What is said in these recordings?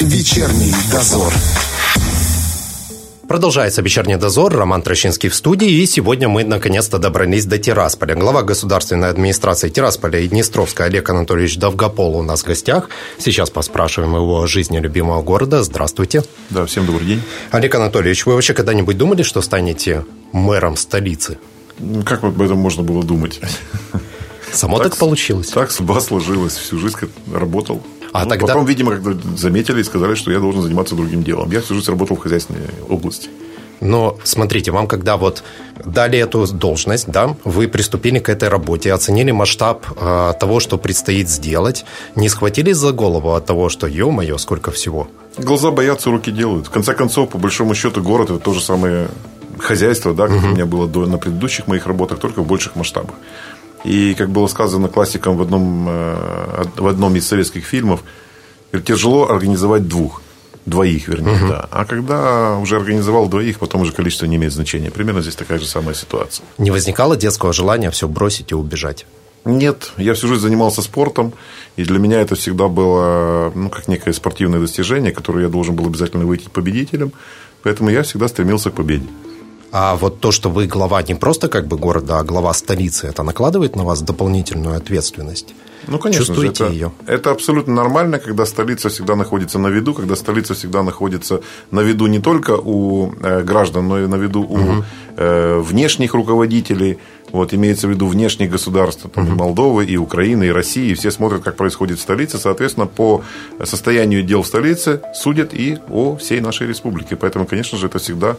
Вечерний дозор. Продолжается вечерний дозор. Роман Трощинский в студии. И сегодня мы наконец-то добрались до Тирасполя. Глава государственной администрации Тирасполя и Днестровска Олег Анатольевич Довгопол у нас в гостях. Сейчас поспрашиваем его о жизни любимого города. Здравствуйте. Да, всем добрый день. Олег Анатольевич, вы вообще когда-нибудь думали, что станете мэром столицы? Ну, как об этом можно было думать? Само так, так получилось. Так судьба сложилась. Всю жизнь работал. А ну, тогда... Потом, видимо, когда заметили и сказали, что я должен заниматься другим делом. Я всю жизнь работал в хозяйственной области. Но смотрите, вам когда вот дали эту должность, да, вы приступили к этой работе, оценили масштаб э, того, что предстоит сделать, не схватились за голову от того, что, ё-моё, сколько всего? Глаза боятся, руки делают. В конце концов, по большому счету, город – это то же самое хозяйство, да, как угу. у меня было до, на предыдущих моих работах, только в больших масштабах. И, как было сказано классиком в одном, э, в одном из советских фильмов, тяжело организовать двух. Двоих, вернее, угу. да. А когда уже организовал двоих, потом уже количество не имеет значения. Примерно здесь такая же самая ситуация. Не возникало детского желания все бросить и убежать? Нет, я всю жизнь занимался спортом, и для меня это всегда было ну, как некое спортивное достижение, которое я должен был обязательно выйти победителем, поэтому я всегда стремился к победе. А вот то, что вы глава не просто как бы города, а глава столицы, это накладывает на вас дополнительную ответственность? Ну, конечно Чувствуете это, ее? Это абсолютно нормально, когда столица всегда находится на виду, когда столица всегда находится на виду не только у э, граждан, но и на виду у угу. внешних руководителей. Вот, имеется в виду внешних государств, там, угу. и Молдовы, и Украины, и России. И все смотрят, как происходит в столице. Соответственно, по состоянию дел в столице судят и о всей нашей республике. Поэтому, конечно же, это всегда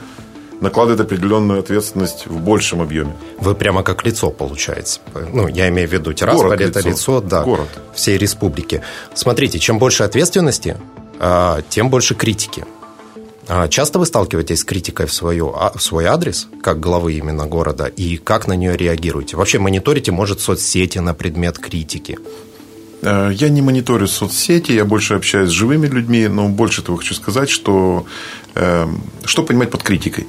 накладывает определенную ответственность в большем объеме. Вы прямо как лицо, получается. Ну, я имею в виду Тирасполь, Город это лицо, лицо да, Город. всей республики. Смотрите, чем больше ответственности, а, тем больше критики. А, часто вы сталкиваетесь с критикой в, свою, а, в свой адрес, как главы именно города, и как на нее реагируете? Вообще мониторите, может, соцсети на предмет критики? Э, я не мониторю соцсети, я больше общаюсь с живыми людьми, но больше того хочу сказать, что э, что понимать под критикой.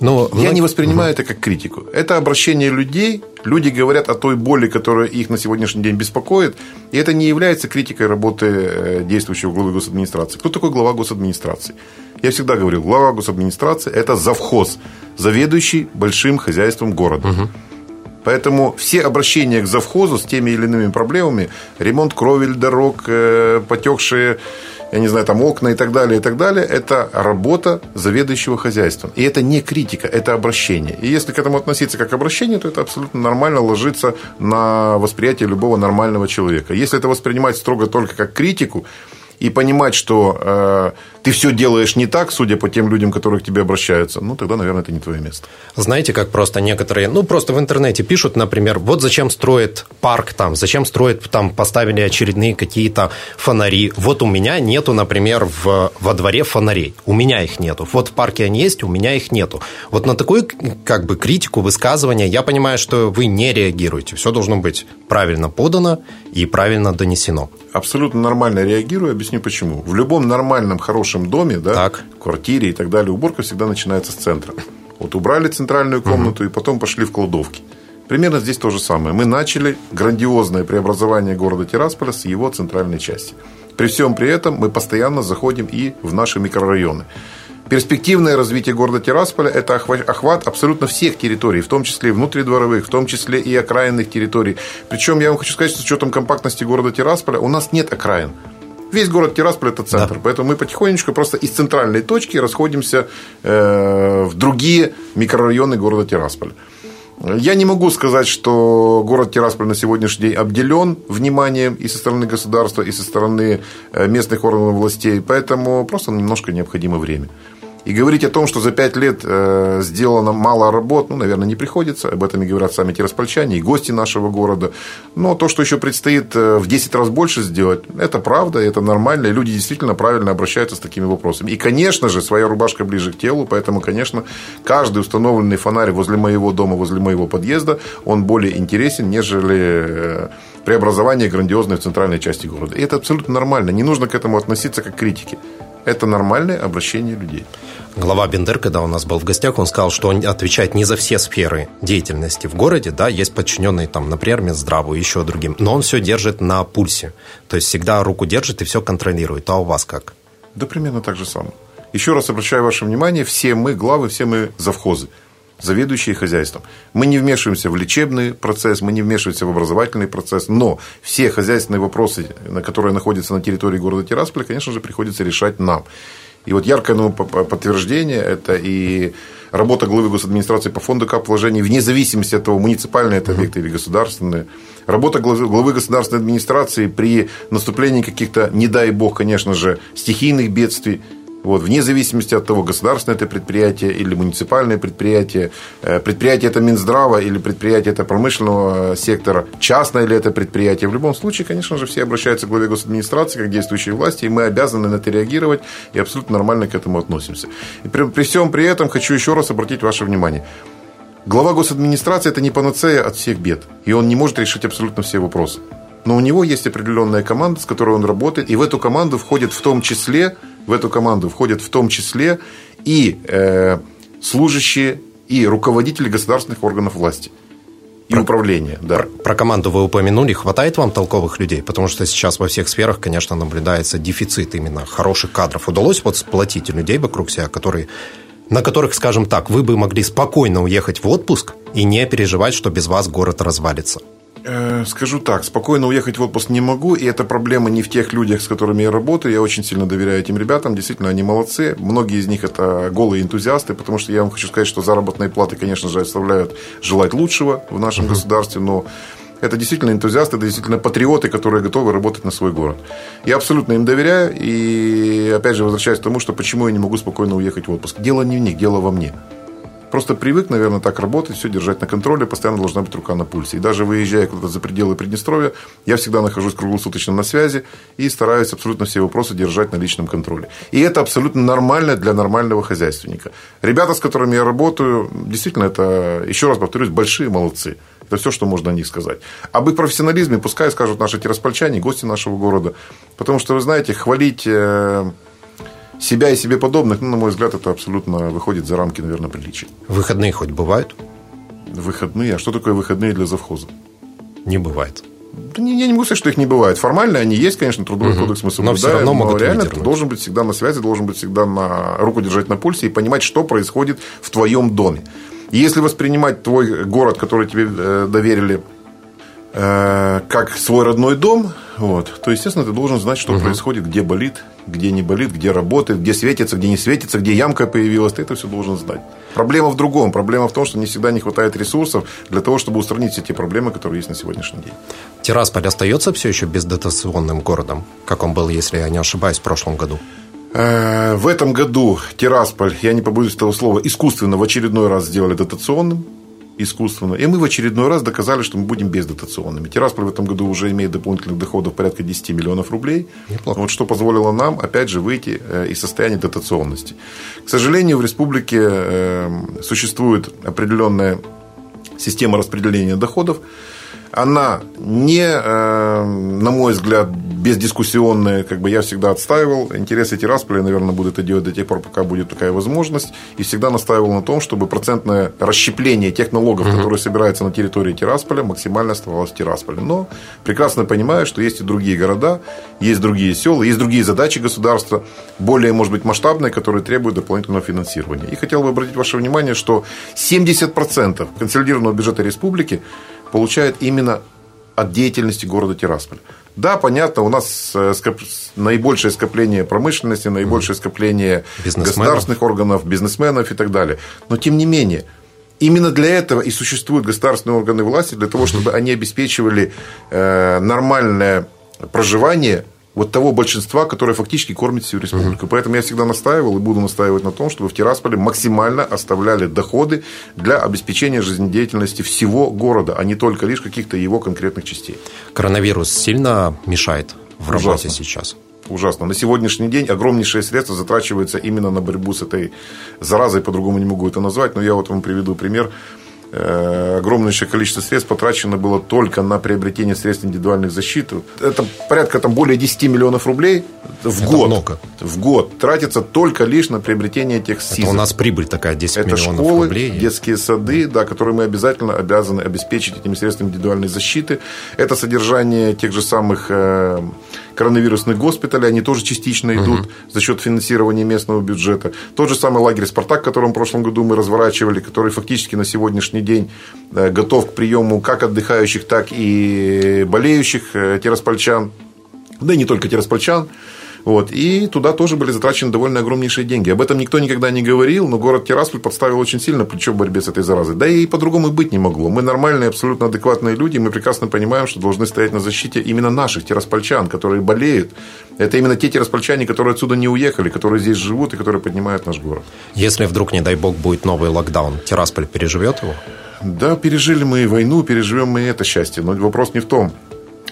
Но я не воспринимаю угу. это как критику. Это обращение людей. Люди говорят о той боли, которая их на сегодняшний день беспокоит. И это не является критикой работы э, действующего главы госадминистрации. Кто такой глава госадминистрации? Я всегда говорил, глава госадминистрации – это завхоз, заведующий большим хозяйством города. Угу. Поэтому все обращения к завхозу с теми или иными проблемами, ремонт кровель, дорог, э, потекшие я не знаю, там окна и так далее, и так далее, это работа заведующего хозяйством. И это не критика, это обращение. И если к этому относиться как к обращению, то это абсолютно нормально ложится на восприятие любого нормального человека. Если это воспринимать строго только как критику, и понимать, что э, ты все делаешь не так, судя по тем людям, которые к тебе обращаются, ну, тогда, наверное, это не твое место. Знаете, как просто некоторые, ну, просто в интернете пишут, например, вот зачем строит парк там, зачем строит, там, поставили очередные какие-то фонари. Вот у меня нету, например, в, во дворе фонарей. У меня их нету. Вот в парке они есть, у меня их нету. Вот на такую, как бы, критику, высказывание, я понимаю, что вы не реагируете. Все должно быть правильно подано и правильно донесено. Абсолютно нормально реагирую, объясню почему. В любом нормальном, хорошем доме, да, так. квартире и так далее, уборка всегда начинается с центра. Вот убрали центральную комнату угу. и потом пошли в кладовки. Примерно здесь то же самое. Мы начали грандиозное преобразование города Тирасполя с его центральной части. При всем при этом мы постоянно заходим и в наши микрорайоны. Перспективное развитие города Тирасполя – это охват абсолютно всех территорий, в том числе и внутридворовых, в том числе и окраинных территорий. Причем я вам хочу сказать, что с учетом компактности города Тирасполя у нас нет окраин. Весь город Тирасполь – это центр. Да. Поэтому мы потихонечку просто из центральной точки расходимся э, в другие микрорайоны города Тирасполя. Я не могу сказать, что город Тирасполь на сегодняшний день обделен вниманием и со стороны государства, и со стороны э, местных органов властей, поэтому просто немножко необходимо время. И говорить о том, что за пять лет э, сделано мало работ, ну, наверное, не приходится. Об этом и говорят сами тираспольчане и гости нашего города. Но то, что еще предстоит э, в 10 раз больше сделать, это правда, это нормально. И люди действительно правильно обращаются с такими вопросами. И, конечно же, своя рубашка ближе к телу. Поэтому, конечно, каждый установленный фонарь возле моего дома, возле моего подъезда, он более интересен, нежели э, преобразование грандиозной в центральной части города. И это абсолютно нормально. Не нужно к этому относиться как к критике. Это нормальное обращение людей. Глава Бендер, когда у нас был в гостях, он сказал, что он отвечает не за все сферы деятельности в городе, да, есть подчиненные там, например, Минздраву, еще другим, но он все держит на пульсе, то есть всегда руку держит и все контролирует. А у вас как? Да примерно так же самое. Еще раз обращаю ваше внимание, все мы главы, все мы завхозы заведующие хозяйством. Мы не вмешиваемся в лечебный процесс, мы не вмешиваемся в образовательный процесс, но все хозяйственные вопросы, на которые находятся на территории города Тирасполя, конечно же, приходится решать нам. И вот яркое ну, подтверждение – это и работа главы госадминистрации по фонду кап вложений, вне зависимости от того, муниципальный это объект или государственный. Работа главы государственной администрации при наступлении каких-то, не дай бог, конечно же, стихийных бедствий – вот, вне зависимости от того, государственное это предприятие или муниципальное предприятие, э, предприятие это Минздрава или предприятие это промышленного сектора, частное ли это предприятие. В любом случае, конечно же, все обращаются к главе госадминистрации как действующей власти, и мы обязаны на это реагировать и абсолютно нормально к этому относимся. И при, при всем при этом хочу еще раз обратить ваше внимание. Глава госадминистрации – это не панацея от всех бед, и он не может решить абсолютно все вопросы. Но у него есть определенная команда, с которой он работает, и в эту команду входит в том числе в эту команду входят в том числе и э, служащие, и руководители государственных органов власти и про, управления. Да. Про, про команду вы упомянули. Хватает вам толковых людей? Потому что сейчас во всех сферах, конечно, наблюдается дефицит именно хороших кадров. Удалось вот сплотить людей вокруг себя, которые на которых, скажем так, вы бы могли спокойно уехать в отпуск и не переживать, что без вас город развалится? Э, скажу так, спокойно уехать в отпуск не могу, и эта проблема не в тех людях, с которыми я работаю. Я очень сильно доверяю этим ребятам, действительно, они молодцы. Многие из них это голые энтузиасты, потому что я вам хочу сказать, что заработные платы, конечно же, оставляют желать лучшего в нашем mm-hmm. государстве, но это действительно энтузиасты, это действительно патриоты, которые готовы работать на свой город. Я абсолютно им доверяю, и опять же возвращаюсь к тому, что почему я не могу спокойно уехать в отпуск. Дело не в них, дело во мне. Просто привык, наверное, так работать, все держать на контроле, постоянно должна быть рука на пульсе. И даже выезжая куда-то за пределы Приднестровья, я всегда нахожусь круглосуточно на связи и стараюсь абсолютно все вопросы держать на личном контроле. И это абсолютно нормально для нормального хозяйственника. Ребята, с которыми я работаю, действительно, это, еще раз повторюсь, большие молодцы. Это все, что можно о них сказать. Об их профессионализме пускай скажут наши тираспольчане, гости нашего города. Потому что, вы знаете, хвалить э, себя и себе подобных, ну, на мой взгляд, это абсолютно выходит за рамки, наверное, приличий. Выходные хоть бывают? Выходные? А что такое выходные для завхоза? Не бывает. Да не, я не могу сказать, что их не бывает. Формально они есть, конечно, трудовой угу. кодекс мы соблюдаем, но, все равно могут но реально ты должен быть всегда на связи, должен быть всегда на руку держать на пульсе и понимать, что происходит в твоем доме. И если воспринимать твой город, который тебе э, доверили, э, как свой родной дом, вот, то, естественно, ты должен знать, что угу. происходит, где болит, где не болит, где работает, где светится, где не светится, где ямка появилась, ты это все должен знать. Проблема в другом. Проблема в том, что не всегда не хватает ресурсов для того, чтобы устранить все те проблемы, которые есть на сегодняшний день. Тирасполь остается все еще бездотационным городом, как он был, если я не ошибаюсь, в прошлом году? Э, в этом году Тирасполь, я не побоюсь этого слова, искусственно в очередной раз сделали дотационным искусственно. И мы в очередной раз доказали, что мы будем бездотационными. Тирасполь в этом году уже имеет дополнительных доходов порядка 10 миллионов рублей. Неплохо. Вот что позволило нам, опять же, выйти э, из состояния дотационности. К сожалению, в республике э, существует определенная система распределения доходов, она не, э, на мой взгляд, бездискуссионная, как бы я всегда отстаивал. Интересы Тирасполя, наверное, буду это делать до тех пор, пока будет такая возможность. И всегда настаивал на том, чтобы процентное расщепление тех налогов, угу. которые собираются на территории Тирасполя, максимально оставалось в Тирасполе. Но прекрасно понимаю, что есть и другие города, есть другие села, есть другие задачи государства, более, может быть, масштабные, которые требуют дополнительного финансирования. И хотел бы обратить ваше внимание, что 70% консолидированного бюджета республики получает именно от деятельности города Тирасполь. Да, понятно, у нас э, скоп... наибольшее скопление промышленности, наибольшее скопление государственных органов, бизнесменов и так далее. Но тем не менее, Именно для этого и существуют государственные органы власти, для того, чтобы они обеспечивали э, нормальное проживание вот того большинства, которое фактически кормит всю республику. Угу. Поэтому я всегда настаивал и буду настаивать на том, чтобы в Тирасполе максимально оставляли доходы для обеспечения жизнедеятельности всего города, а не только лишь каких-то его конкретных частей. Коронавирус сильно мешает в работе Ужасно. сейчас? Ужасно. На сегодняшний день огромнейшие средства затрачиваются именно на борьбу с этой заразой, по-другому не могу это назвать, но я вот вам приведу пример. Э, огромнейшее количество средств потрачено было только на приобретение средств индивидуальной защиты. Это порядка там, более 10 миллионов рублей в Это год. Много. В год тратится только лишь на приобретение этих СИЗов. Это у нас прибыль такая 10 Это миллионов школы, рублей. детские сады, да, которые мы обязательно обязаны обеспечить этими средствами индивидуальной защиты. Это содержание тех же самых э, коронавирусных госпиталей, они тоже частично идут угу. за счет финансирования местного бюджета. Тот же самый лагерь «Спартак», который в прошлом году мы разворачивали, который фактически на сегодняшний день э, готов к приему как отдыхающих, так и болеющих э, тираспольчан, да и не только тираспольчан. Вот. И туда тоже были затрачены довольно огромнейшие деньги. Об этом никто никогда не говорил, но город Тирасполь подставил очень сильно плечо в борьбе с этой заразой. Да и по-другому быть не могло. Мы нормальные, абсолютно адекватные люди, мы прекрасно понимаем, что должны стоять на защите именно наших тираспольчан, которые болеют. Это именно те тираспольчане, которые отсюда не уехали, которые здесь живут и которые поднимают наш город. Если вдруг, не дай бог, будет новый локдаун, Тирасполь переживет его? Да, пережили мы и войну, переживем мы и это счастье. Но вопрос не в том.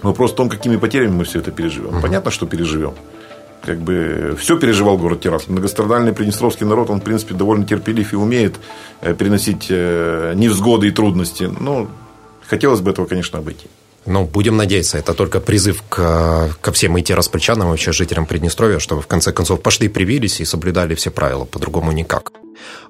Вопрос в том, какими потерями мы все это переживем. Угу. Понятно, что переживем как бы все переживал город Тирасполь. Многострадальный приднестровский народ, он, в принципе, довольно терпелив и умеет э, переносить э, невзгоды и трудности. Но хотелось бы этого, конечно, обойти. Ну, будем надеяться, это только призыв к, ко всем и тираспольчанам, вообще жителям Приднестровья, чтобы в конце концов пошли, привились и соблюдали все правила, по-другому никак.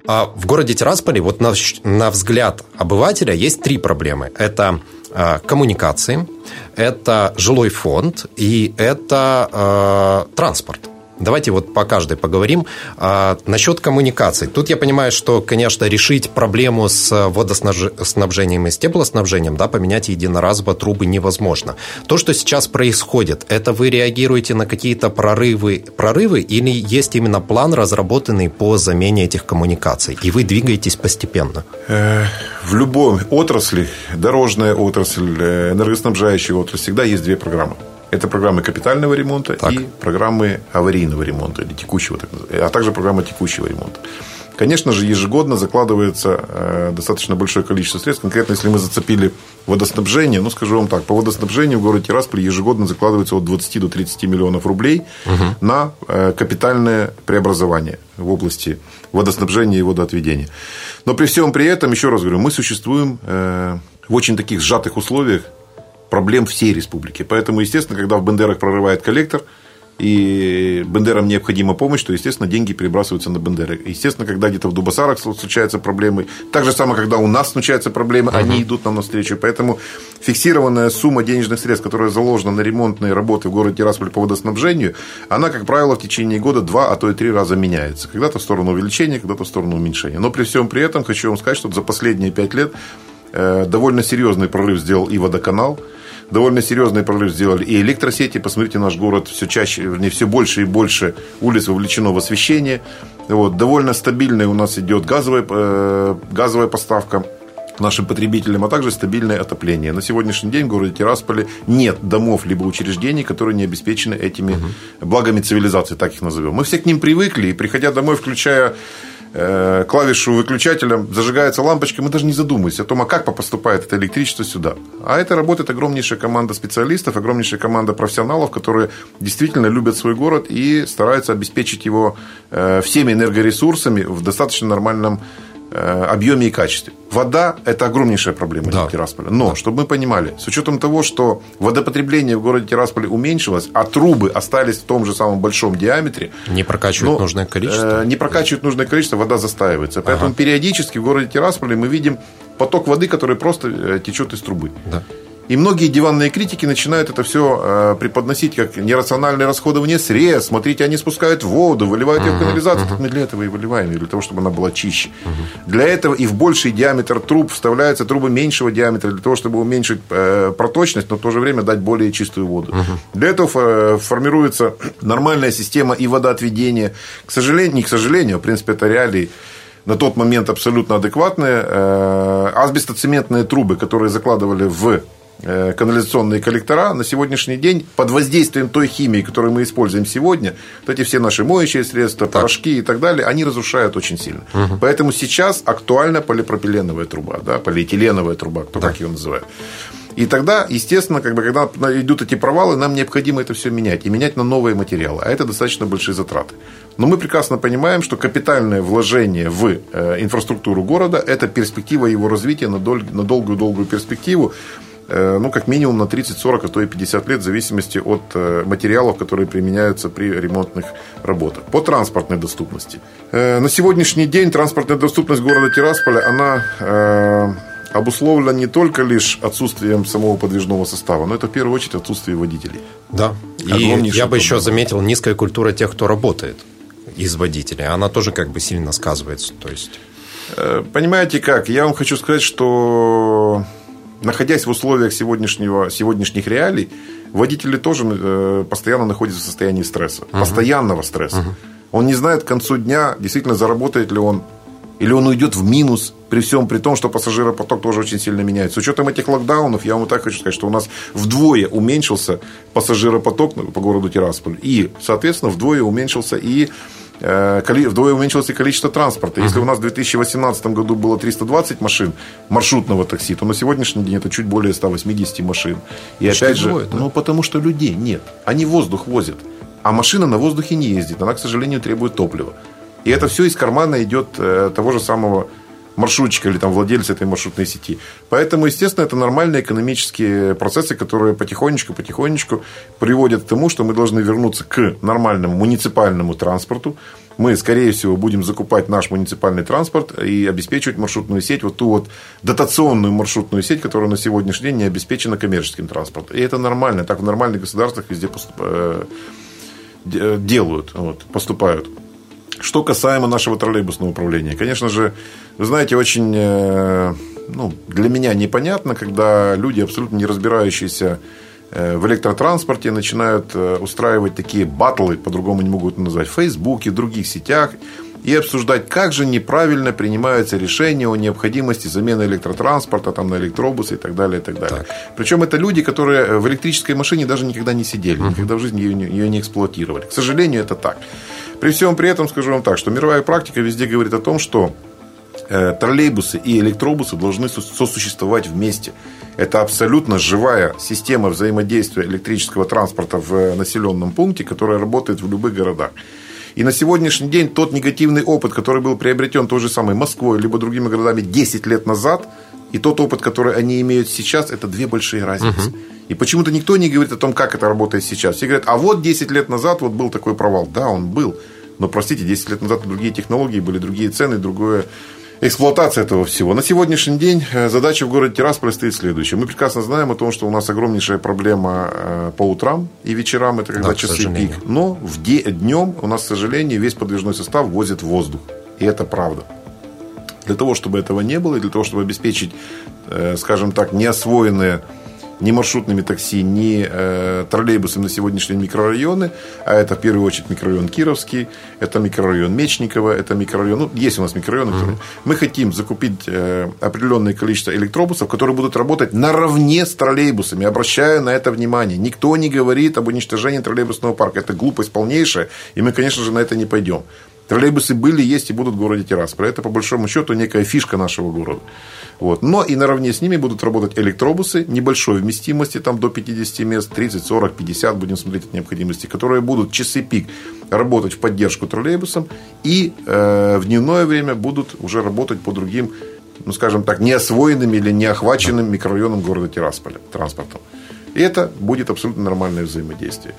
А в городе Тирасполе, вот на, на взгляд обывателя, есть три проблемы. Это Э, коммуникации, это жилой фонд и это э, транспорт. Давайте вот по каждой поговорим. А, насчет коммуникаций. Тут я понимаю, что, конечно, решить проблему с водоснабжением и с теплоснабжением, да, поменять единоразово трубы невозможно. То, что сейчас происходит, это вы реагируете на какие-то прорывы, прорывы или есть именно план, разработанный по замене этих коммуникаций, и вы двигаетесь постепенно? Э, в любой отрасли, дорожная отрасль, э, энергоснабжающая отрасль, всегда есть две программы. Это программы капитального ремонта так. и программы аварийного ремонта или текущего, а также программа текущего ремонта. Конечно же, ежегодно закладывается э, достаточно большое количество средств. Конкретно, если мы зацепили водоснабжение, ну, скажу вам так, по водоснабжению в городе Тирасполь ежегодно закладывается от 20 до 30 миллионов рублей угу. на э, капитальное преобразование в области водоснабжения и водоотведения. Но при всем при этом, еще раз говорю, мы существуем э, в очень таких сжатых условиях, проблем всей республики. Поэтому, естественно, когда в Бендерах прорывает коллектор, и Бендерам необходима помощь, то, естественно, деньги перебрасываются на Бендеры. Естественно, когда где-то в Дубасарах случаются проблемы, так же самое, когда у нас случаются проблемы, uh-huh. они идут нам навстречу. Поэтому фиксированная сумма денежных средств, которая заложена на ремонтные работы в городе Тирасполь по водоснабжению, она, как правило, в течение года два, а то и три раза меняется. Когда-то в сторону увеличения, когда-то в сторону уменьшения. Но при всем при этом хочу вам сказать, что за последние пять лет довольно серьезный прорыв сделал и водоканал, довольно серьезный прорыв сделали и электросети. Посмотрите, наш город все чаще, вернее, все больше и больше улиц вовлечено в освещение. Вот, довольно стабильная у нас идет газовая, э, газовая поставка нашим потребителям, а также стабильное отопление. На сегодняшний день в городе Тирасполе нет домов либо учреждений, которые не обеспечены этими угу. благами цивилизации, так их назовем. Мы все к ним привыкли, и приходя домой, включая Э, клавишу выключателя, зажигается лампочка, мы даже не задумываемся о том, а как поступает это электричество сюда. А это работает огромнейшая команда специалистов, огромнейшая команда профессионалов, которые действительно любят свой город и стараются обеспечить его э, всеми энергоресурсами в достаточно нормальном Э, объеме и качестве. Вода – это огромнейшая проблема да. Тирасполя. Но, да. чтобы мы понимали, с учетом того, что водопотребление в городе Тирасполе уменьшилось, а трубы остались в том же самом большом диаметре. Не прокачивают но, нужное количество. Э, не прокачивают нужное количество, вода застаивается. Поэтому ага. периодически в городе Тирасполе мы видим поток воды, который просто э, течет из трубы. Да. И многие диванные критики начинают это все э, преподносить как нерациональное расходование средств. Смотрите, они спускают воду, выливают ее в канализацию. Так мы для этого и выливаем, для того, чтобы она была чище. Для этого и в больший диаметр труб вставляются трубы меньшего диаметра, для того, чтобы уменьшить э, проточность, но в то же время дать более чистую воду. Для этого э, формируется нормальная система и водоотведения. К сожалению, не к сожалению, а в принципе это реалии на тот момент абсолютно адекватные. Асбестоцементные трубы, которые закладывали в Э, канализационные коллектора на сегодняшний день под воздействием той химии, которую мы используем сегодня, вот эти все наши моющие средства, так. порошки и так далее, они разрушают очень сильно. Угу. Поэтому сейчас актуальна полипропиленовая труба, да, полиэтиленовая труба, кто да. как ее называет. И тогда, естественно, как бы, когда идут эти провалы, нам необходимо это все менять. И менять на новые материалы. А это достаточно большие затраты. Но мы прекрасно понимаем, что капитальное вложение в э, инфраструктуру города – это перспектива его развития на долгую-долгую перспективу. Э, ну, как минимум на 30, 40, а то и 50 лет, в зависимости от э, материалов, которые применяются при ремонтных работах. По транспортной доступности. Э, на сегодняшний день транспортная доступность города Тирасполя, она обусловлено не только лишь отсутствием самого подвижного состава, но это в первую очередь отсутствие водителей. Да. И я бы еще заметил низкая культура тех, кто работает из водителей. Она тоже как бы сильно сказывается. То есть... Понимаете как? Я вам хочу сказать, что находясь в условиях сегодняшнего, сегодняшних реалий, водители тоже э, постоянно находятся в состоянии стресса. Uh-huh. Постоянного стресса. Uh-huh. Он не знает к концу дня, действительно заработает ли он или он уйдет в минус при всем при том, что пассажиропоток тоже очень сильно меняется. С учетом этих локдаунов, я вам так хочу сказать, что у нас вдвое уменьшился пассажиропоток по городу Тирасполь. И, соответственно, вдвое уменьшился и вдвое уменьшилось и количество транспорта. Если у нас в 2018 году было 320 машин маршрутного такси, то на сегодняшний день это чуть более 180 машин. И опять же, да? ну потому что людей нет. Они воздух возят. А машина на воздухе не ездит. Она, к сожалению, требует топлива. И это все из кармана идет э, того же самого маршрутчика или там владельца этой маршрутной сети. Поэтому, естественно, это нормальные экономические процессы, которые потихонечку-потихонечку приводят к тому, что мы должны вернуться к нормальному муниципальному транспорту. Мы, скорее всего, будем закупать наш муниципальный транспорт и обеспечивать маршрутную сеть, вот ту вот дотационную маршрутную сеть, которая на сегодняшний день не обеспечена коммерческим транспортом. И это нормально. Так в нормальных государствах везде поступ... Э, делают, вот, поступают. Что касаемо нашего троллейбусного управления, конечно же, вы знаете, очень э, ну, для меня непонятно, когда люди, абсолютно не разбирающиеся э, в электротранспорте, начинают э, устраивать такие батлы, по-другому не могут назвать, в Фейсбуке, в других сетях, и обсуждать, как же неправильно принимаются решения о необходимости замены электротранспорта там, на электробусы и так далее. И так далее. Так. Причем это люди, которые в электрической машине даже никогда не сидели, никогда в жизни ее, ее не эксплуатировали. К сожалению, это так. При всем при этом скажу вам так, что мировая практика везде говорит о том, что э, троллейбусы и электробусы должны сосуществовать вместе. Это абсолютно живая система взаимодействия электрического транспорта в населенном пункте, которая работает в любых городах. И на сегодняшний день тот негативный опыт, который был приобретен той же самой Москвой, либо другими городами 10 лет назад, и тот опыт, который они имеют сейчас, это две большие разницы. Угу. И почему-то никто не говорит о том, как это работает сейчас. Все говорят, а вот 10 лет назад вот был такой провал. Да, он был. Но, простите, 10 лет назад другие технологии были, другие цены, другое эксплуатация этого всего. На сегодняшний день э, задача в городе Тирасполь стоит следующая. Мы прекрасно знаем о том, что у нас огромнейшая проблема э, по утрам и вечерам, это когда да, часы пик. Но в де- днем у нас, к сожалению, весь подвижной состав возит воздух. И это правда. Для того, чтобы этого не было, и для того, чтобы обеспечить, э, скажем так, неосвоенные ни маршрутными такси, ни э, троллейбусами на сегодняшний день микрорайоны, а это в первую очередь микрорайон Кировский, это микрорайон Мечникова, это микрорайон, ну, есть у нас микрорайоны, mm-hmm. мы хотим закупить э, определенное количество электробусов, которые будут работать наравне с троллейбусами, обращая на это внимание. Никто не говорит об уничтожении троллейбусного парка, это глупость полнейшая, и мы, конечно же, на это не пойдем. Троллейбусы были, есть и будут в городе Тирасполь. Это, по большому счету, некая фишка нашего города. Вот. Но и наравне с ними будут работать электробусы небольшой вместимости, там до 50 мест, 30, 40, 50, будем смотреть от необходимости, которые будут часы пик работать в поддержку троллейбусам и э, в дневное время будут уже работать по другим, ну, скажем так, неосвоенным или неохваченным микрорайонам города Тирасполя транспортом. И это будет абсолютно нормальное взаимодействие.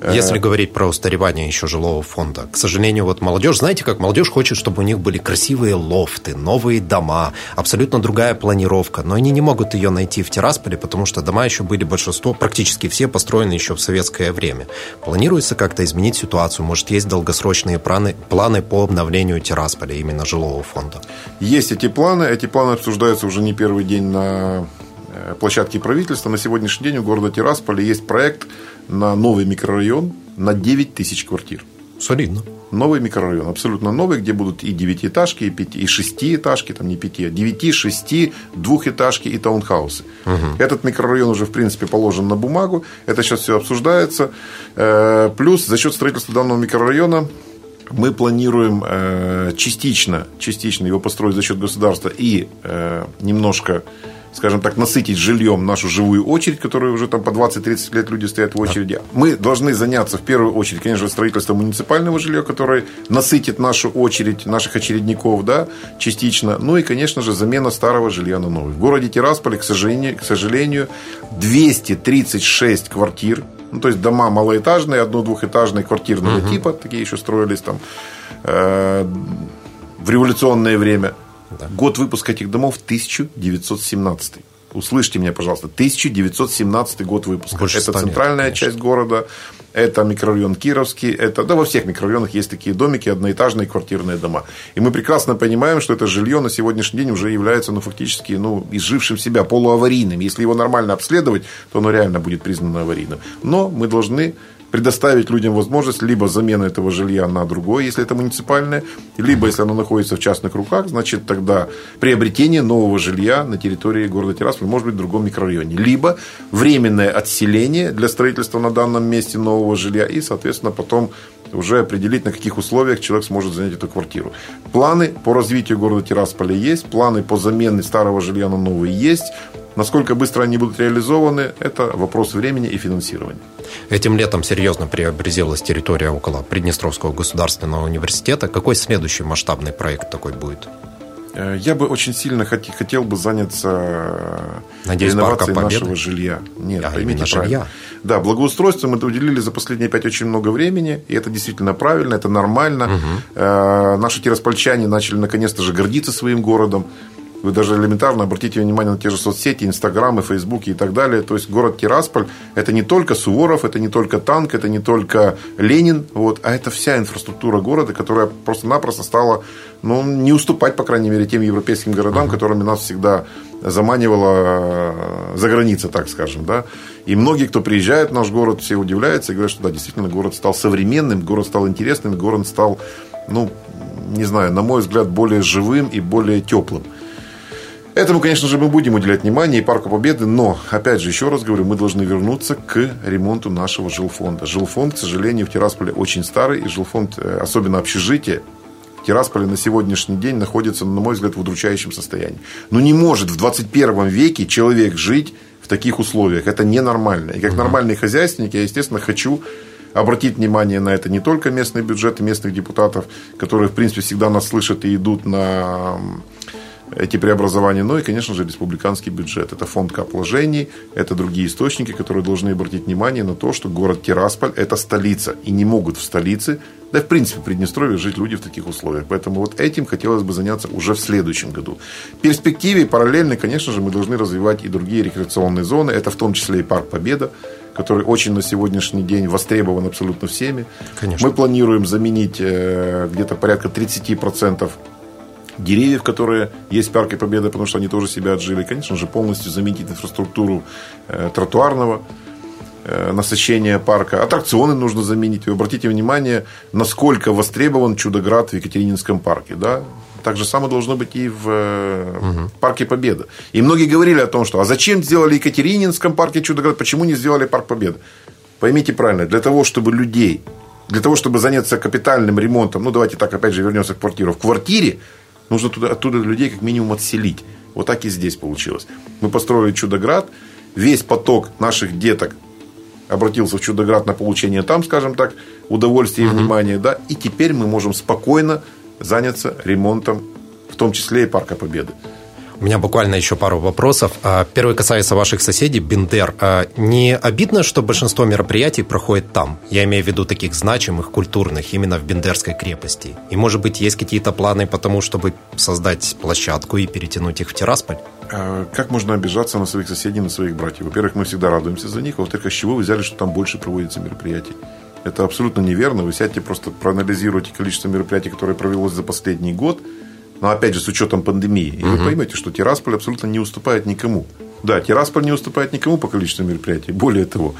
Если говорить про устаревание еще жилого фонда, к сожалению, вот молодежь, знаете, как молодежь хочет, чтобы у них были красивые лофты, новые дома, абсолютно другая планировка, но они не могут ее найти в Тирасполе, потому что дома еще были большинство, практически все построены еще в советское время. Планируется как-то изменить ситуацию? Может, есть долгосрочные планы, планы по обновлению Тирасполя, именно жилого фонда? Есть эти планы. Эти планы обсуждаются уже не первый день на э, площадке правительства. На сегодняшний день у города Тирасполя есть проект на новый микрорайон на 9 тысяч квартир. Солидно. Новый микрорайон, абсолютно новый, где будут и девятиэтажки, и, пяти, и шестиэтажки, там не пяти, а девяти, шести, двухэтажки и таунхаусы. Угу. Этот микрорайон уже, в принципе, положен на бумагу. Это сейчас все обсуждается. Э, плюс за счет строительства данного микрорайона мы планируем э, частично, частично его построить за счет государства и э, немножко скажем так, насытить жильем нашу живую очередь, которая уже там по 20-30 лет люди стоят в очереди. Да. Мы должны заняться в первую очередь, конечно, строительством муниципального жилья, которое насытит нашу очередь, наших очередников, да, частично. Ну и, конечно же, замена старого жилья на новый. В городе Тирасполе, к сожалению, к сожалению 236 квартир, ну, то есть дома малоэтажные, одно-двухэтажные квартирного угу. типа, такие еще строились там э, в революционное время – Да. Год выпуска этих домов 1917. Услышьте меня, пожалуйста. 1917 год выпуска. Больше это центральная лет, часть города, это микрорайон Кировский, это, да, во всех микрорайонах есть такие домики, одноэтажные квартирные дома. И мы прекрасно понимаем, что это жилье на сегодняшний день уже является, ну, фактически, ну, изжившим себя, полуаварийным. Если его нормально обследовать, то оно реально будет признано аварийным. Но мы должны предоставить людям возможность либо замены этого жилья на другое, если это муниципальное, либо, если оно находится в частных руках, значит, тогда приобретение нового жилья на территории города Тирасполь может быть в другом микрорайоне. Либо временное отселение для строительства на данном месте нового жилья и, соответственно, потом уже определить, на каких условиях человек сможет занять эту квартиру. Планы по развитию города Тирасполя есть, планы по замене старого жилья на новый есть. Насколько быстро они будут реализованы, это вопрос времени и финансирования. Этим летом серьезно преобразилась территория около Приднестровского государственного университета. Какой следующий масштабный проект такой будет? Э, я бы очень сильно хотел, хотел бы заняться э, Надеюсь, реновацией нашего жилья. Нет, а, поймите жилья. Да, благоустройство мы уделили за последние пять очень много времени, и это действительно правильно, это нормально. Угу. Наши тираспольчане начали наконец-то же гордиться своим городом. Вы даже элементарно обратите внимание на те же соцсети, Инстаграмы, Фейсбуки и так далее. То есть город Тирасполь – это не только Суворов, это не только танк, это не только Ленин, вот, а это вся инфраструктура города, которая просто-напросто стала ну, не уступать, по крайней мере, тем европейским городам, которыми нас всегда заманивала э, за граница, так скажем. Да? И многие, кто приезжает в наш город, все удивляются и говорят, что да, действительно, город стал современным, город стал интересным, город стал, ну, не знаю, на мой взгляд, более живым и более теплым. Этому, конечно же, мы будем уделять внимание и Парку Победы, но, опять же, еще раз говорю, мы должны вернуться к ремонту нашего жилфонда. Жилфонд, к сожалению, в Тирасполе очень старый, и жилфонд, э, особенно общежитие, в Тирасполе на сегодняшний день находится, на мой взгляд, в удручающем состоянии. Но не может в 21 веке человек жить в таких условиях. Это ненормально. И как нормальный хозяйственник я, естественно, хочу обратить внимание на это не только местные бюджеты местных депутатов, которые, в принципе, всегда нас слышат и идут на эти преобразования, но и, конечно же, республиканский бюджет. Это фонд капложений, это другие источники, которые должны обратить внимание на то, что город Тирасполь – это столица. И не могут в столице, да и в принципе в Приднестровье жить люди в таких условиях. Поэтому вот этим хотелось бы заняться уже в следующем году. В перспективе параллельно, конечно же, мы должны развивать и другие рекреационные зоны. Это в том числе и Парк Победа, который очень на сегодняшний день востребован абсолютно всеми. Конечно. Мы планируем заменить э, где-то порядка 30% деревьев, которые есть в Парке Победы, потому что они тоже себя отжили. Конечно же, полностью заменить инфраструктуру э, тротуарного э, насыщения парка. Аттракционы нужно заменить. Вы обратите внимание, насколько востребован Чудоград в Екатерининском парке. Да? Так же самое должно быть и в угу. Парке Победы. И многие говорили о том, что а зачем сделали в Екатерининском парке Чудоград, почему не сделали Парк Победы? Поймите правильно, для того, чтобы людей, для того, чтобы заняться капитальным ремонтом, ну давайте так опять же вернемся в квартиру, в квартире Нужно туда, оттуда людей как минимум отселить. Вот так и здесь получилось. Мы построили Чудоград. Весь поток наших деток обратился в Чудоград на получение там, скажем так, удовольствия и внимания. Да? И теперь мы можем спокойно заняться ремонтом, в том числе и Парка Победы. У меня буквально еще пару вопросов. А, первый касается ваших соседей, Бендер. А, не обидно, что большинство мероприятий проходит там? Я имею в виду таких значимых, культурных, именно в Бендерской крепости. И, может быть, есть какие-то планы по тому, чтобы создать площадку и перетянуть их в Тирасполь? А, как можно обижаться на своих соседей, на своих братьев? Во-первых, мы всегда радуемся за них. Во-вторых, с чего вы взяли, что там больше проводится мероприятий? Это абсолютно неверно. Вы сядьте, просто проанализируйте количество мероприятий, которые провелось за последний год – но опять же с учетом пандемии. И угу. вы поймете, что Тирасполь абсолютно не уступает никому. Да, Тирасполь не уступает никому по количеству мероприятий. Более того,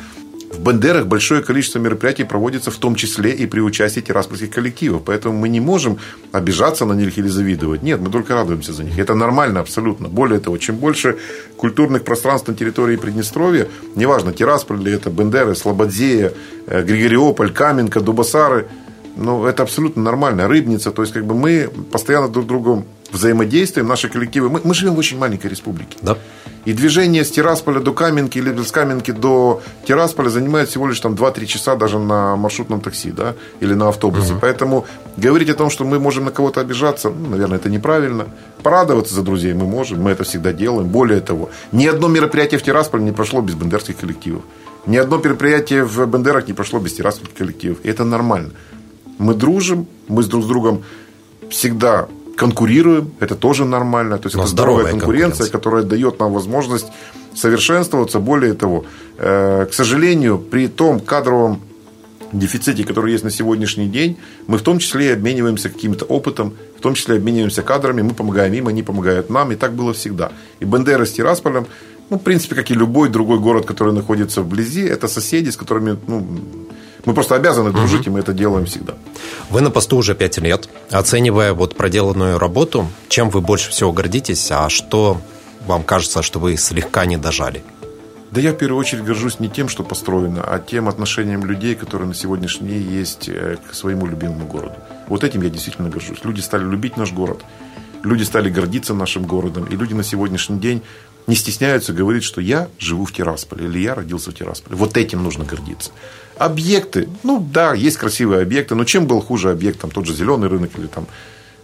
в Бандерах большое количество мероприятий проводится в том числе и при участии тираспольских коллективов. Поэтому мы не можем обижаться на них или завидовать. Нет, мы только радуемся за них. Это нормально абсолютно. Более того, чем больше культурных пространств на территории Приднестровья, неважно, Тирасполь ли это, Бендеры, Слободзея, э, Григориополь, Каменка, Дубасары – ну, это абсолютно нормально. Рыбница, то есть, как бы мы постоянно друг с другом взаимодействуем, наши коллективы. Мы, мы живем в очень маленькой республике. Да. И движение с Тирасполя до Каменки или с Каменки до Тирасполя занимает всего лишь там 2-3 часа даже на маршрутном такси, да, или на автобусе. Угу. Поэтому говорить о том, что мы можем на кого-то обижаться, ну, наверное, это неправильно. Порадоваться за друзей мы можем, мы это всегда делаем. Более того, ни одно мероприятие в Тирасполе не прошло без бендерских коллективов. Ни одно мероприятие в Бендерах не прошло без тираспольских коллективов. И это нормально. Мы дружим, мы с друг с другом всегда конкурируем, это тоже нормально. То есть, Но это здоровая конкуренция, конкуренция, которая дает нам возможность совершенствоваться. Более того, э, к сожалению, при том кадровом дефиците, который есть на сегодняшний день, мы в том числе и обмениваемся каким-то опытом, в том числе обмениваемся кадрами, мы помогаем им, они помогают нам, и так было всегда. И Бендера с Тирасполем, ну, в принципе, как и любой другой город, который находится вблизи, это соседи, с которыми, ну, мы просто обязаны дружить, угу. и мы это делаем всегда. Вы на посту уже пять лет. Оценивая вот проделанную работу, чем вы больше всего гордитесь, а что вам кажется, что вы слегка не дожали? Да я в первую очередь горжусь не тем, что построено, а тем отношением людей, которые на сегодняшний день есть э, к своему любимому городу. Вот этим я действительно горжусь. Люди стали любить наш город, люди стали гордиться нашим городом, и люди на сегодняшний день не стесняются говорить, что я живу в Тирасполе или я родился в Тирасполе. Вот этим нужно гордиться. Объекты, ну да, есть красивые объекты, но чем был хуже объект, там тот же зеленый рынок или там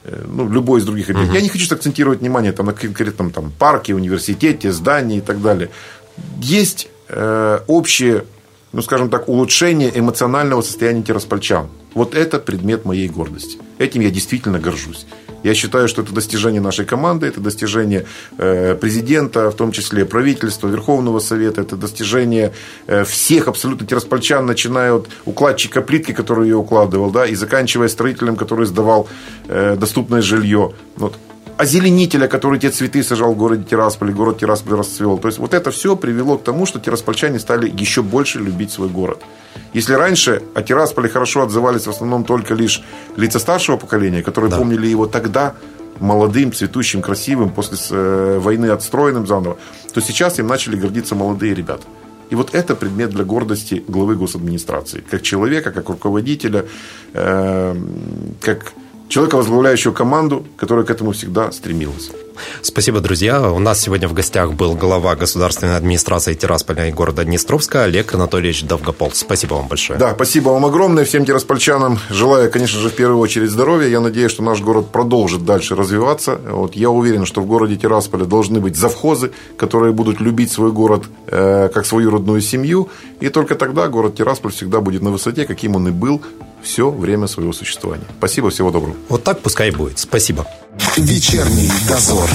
э, ну, любой из других объектов. Угу. Я не хочу акцентировать внимание там, на конкретном там, парке, университете, здании и так далее. Есть э, общее, ну, скажем так, улучшение эмоционального состояния тираспольчан. Вот это предмет моей гордости. Этим я действительно горжусь. Я считаю, что это достижение нашей команды, это достижение э, президента, в том числе правительства, Верховного Совета, это достижение э, всех абсолютно тираспольчан, начиная от укладчика плитки, который ее укладывал, да, и заканчивая строителем, который сдавал э, доступное жилье. Вот озеленителя, который те цветы сажал в городе Тирасполь, город Тирасполь расцвел. То есть, вот это все привело к тому, что тираспольчане стали еще больше любить свой город. Если раньше о Тирасполе хорошо отзывались в основном только лишь лица старшего поколения, которые да. помнили его тогда молодым, цветущим, красивым, после э, войны отстроенным заново, то сейчас им начали гордиться молодые ребята. И вот это предмет для гордости главы госадминистрации. Как человека, как руководителя, э, как человека, возглавляющего команду, которая к этому всегда стремилась. Спасибо, друзья. У нас сегодня в гостях был глава государственной администрации Тирасполя и города Днестровска Олег Анатольевич Довгопол. Спасибо вам большое. Да, спасибо вам огромное. Всем тираспольчанам желаю, конечно же, в первую очередь здоровья. Я надеюсь, что наш город продолжит дальше развиваться. Вот, я уверен, что в городе Тирасполе должны быть завхозы, которые будут любить свой город э, как свою родную семью. И только тогда город Тирасполь всегда будет на высоте, каким он и был все время своего существования. Спасибо, всего доброго. Вот так пускай и будет. Спасибо. Вечерний дозор.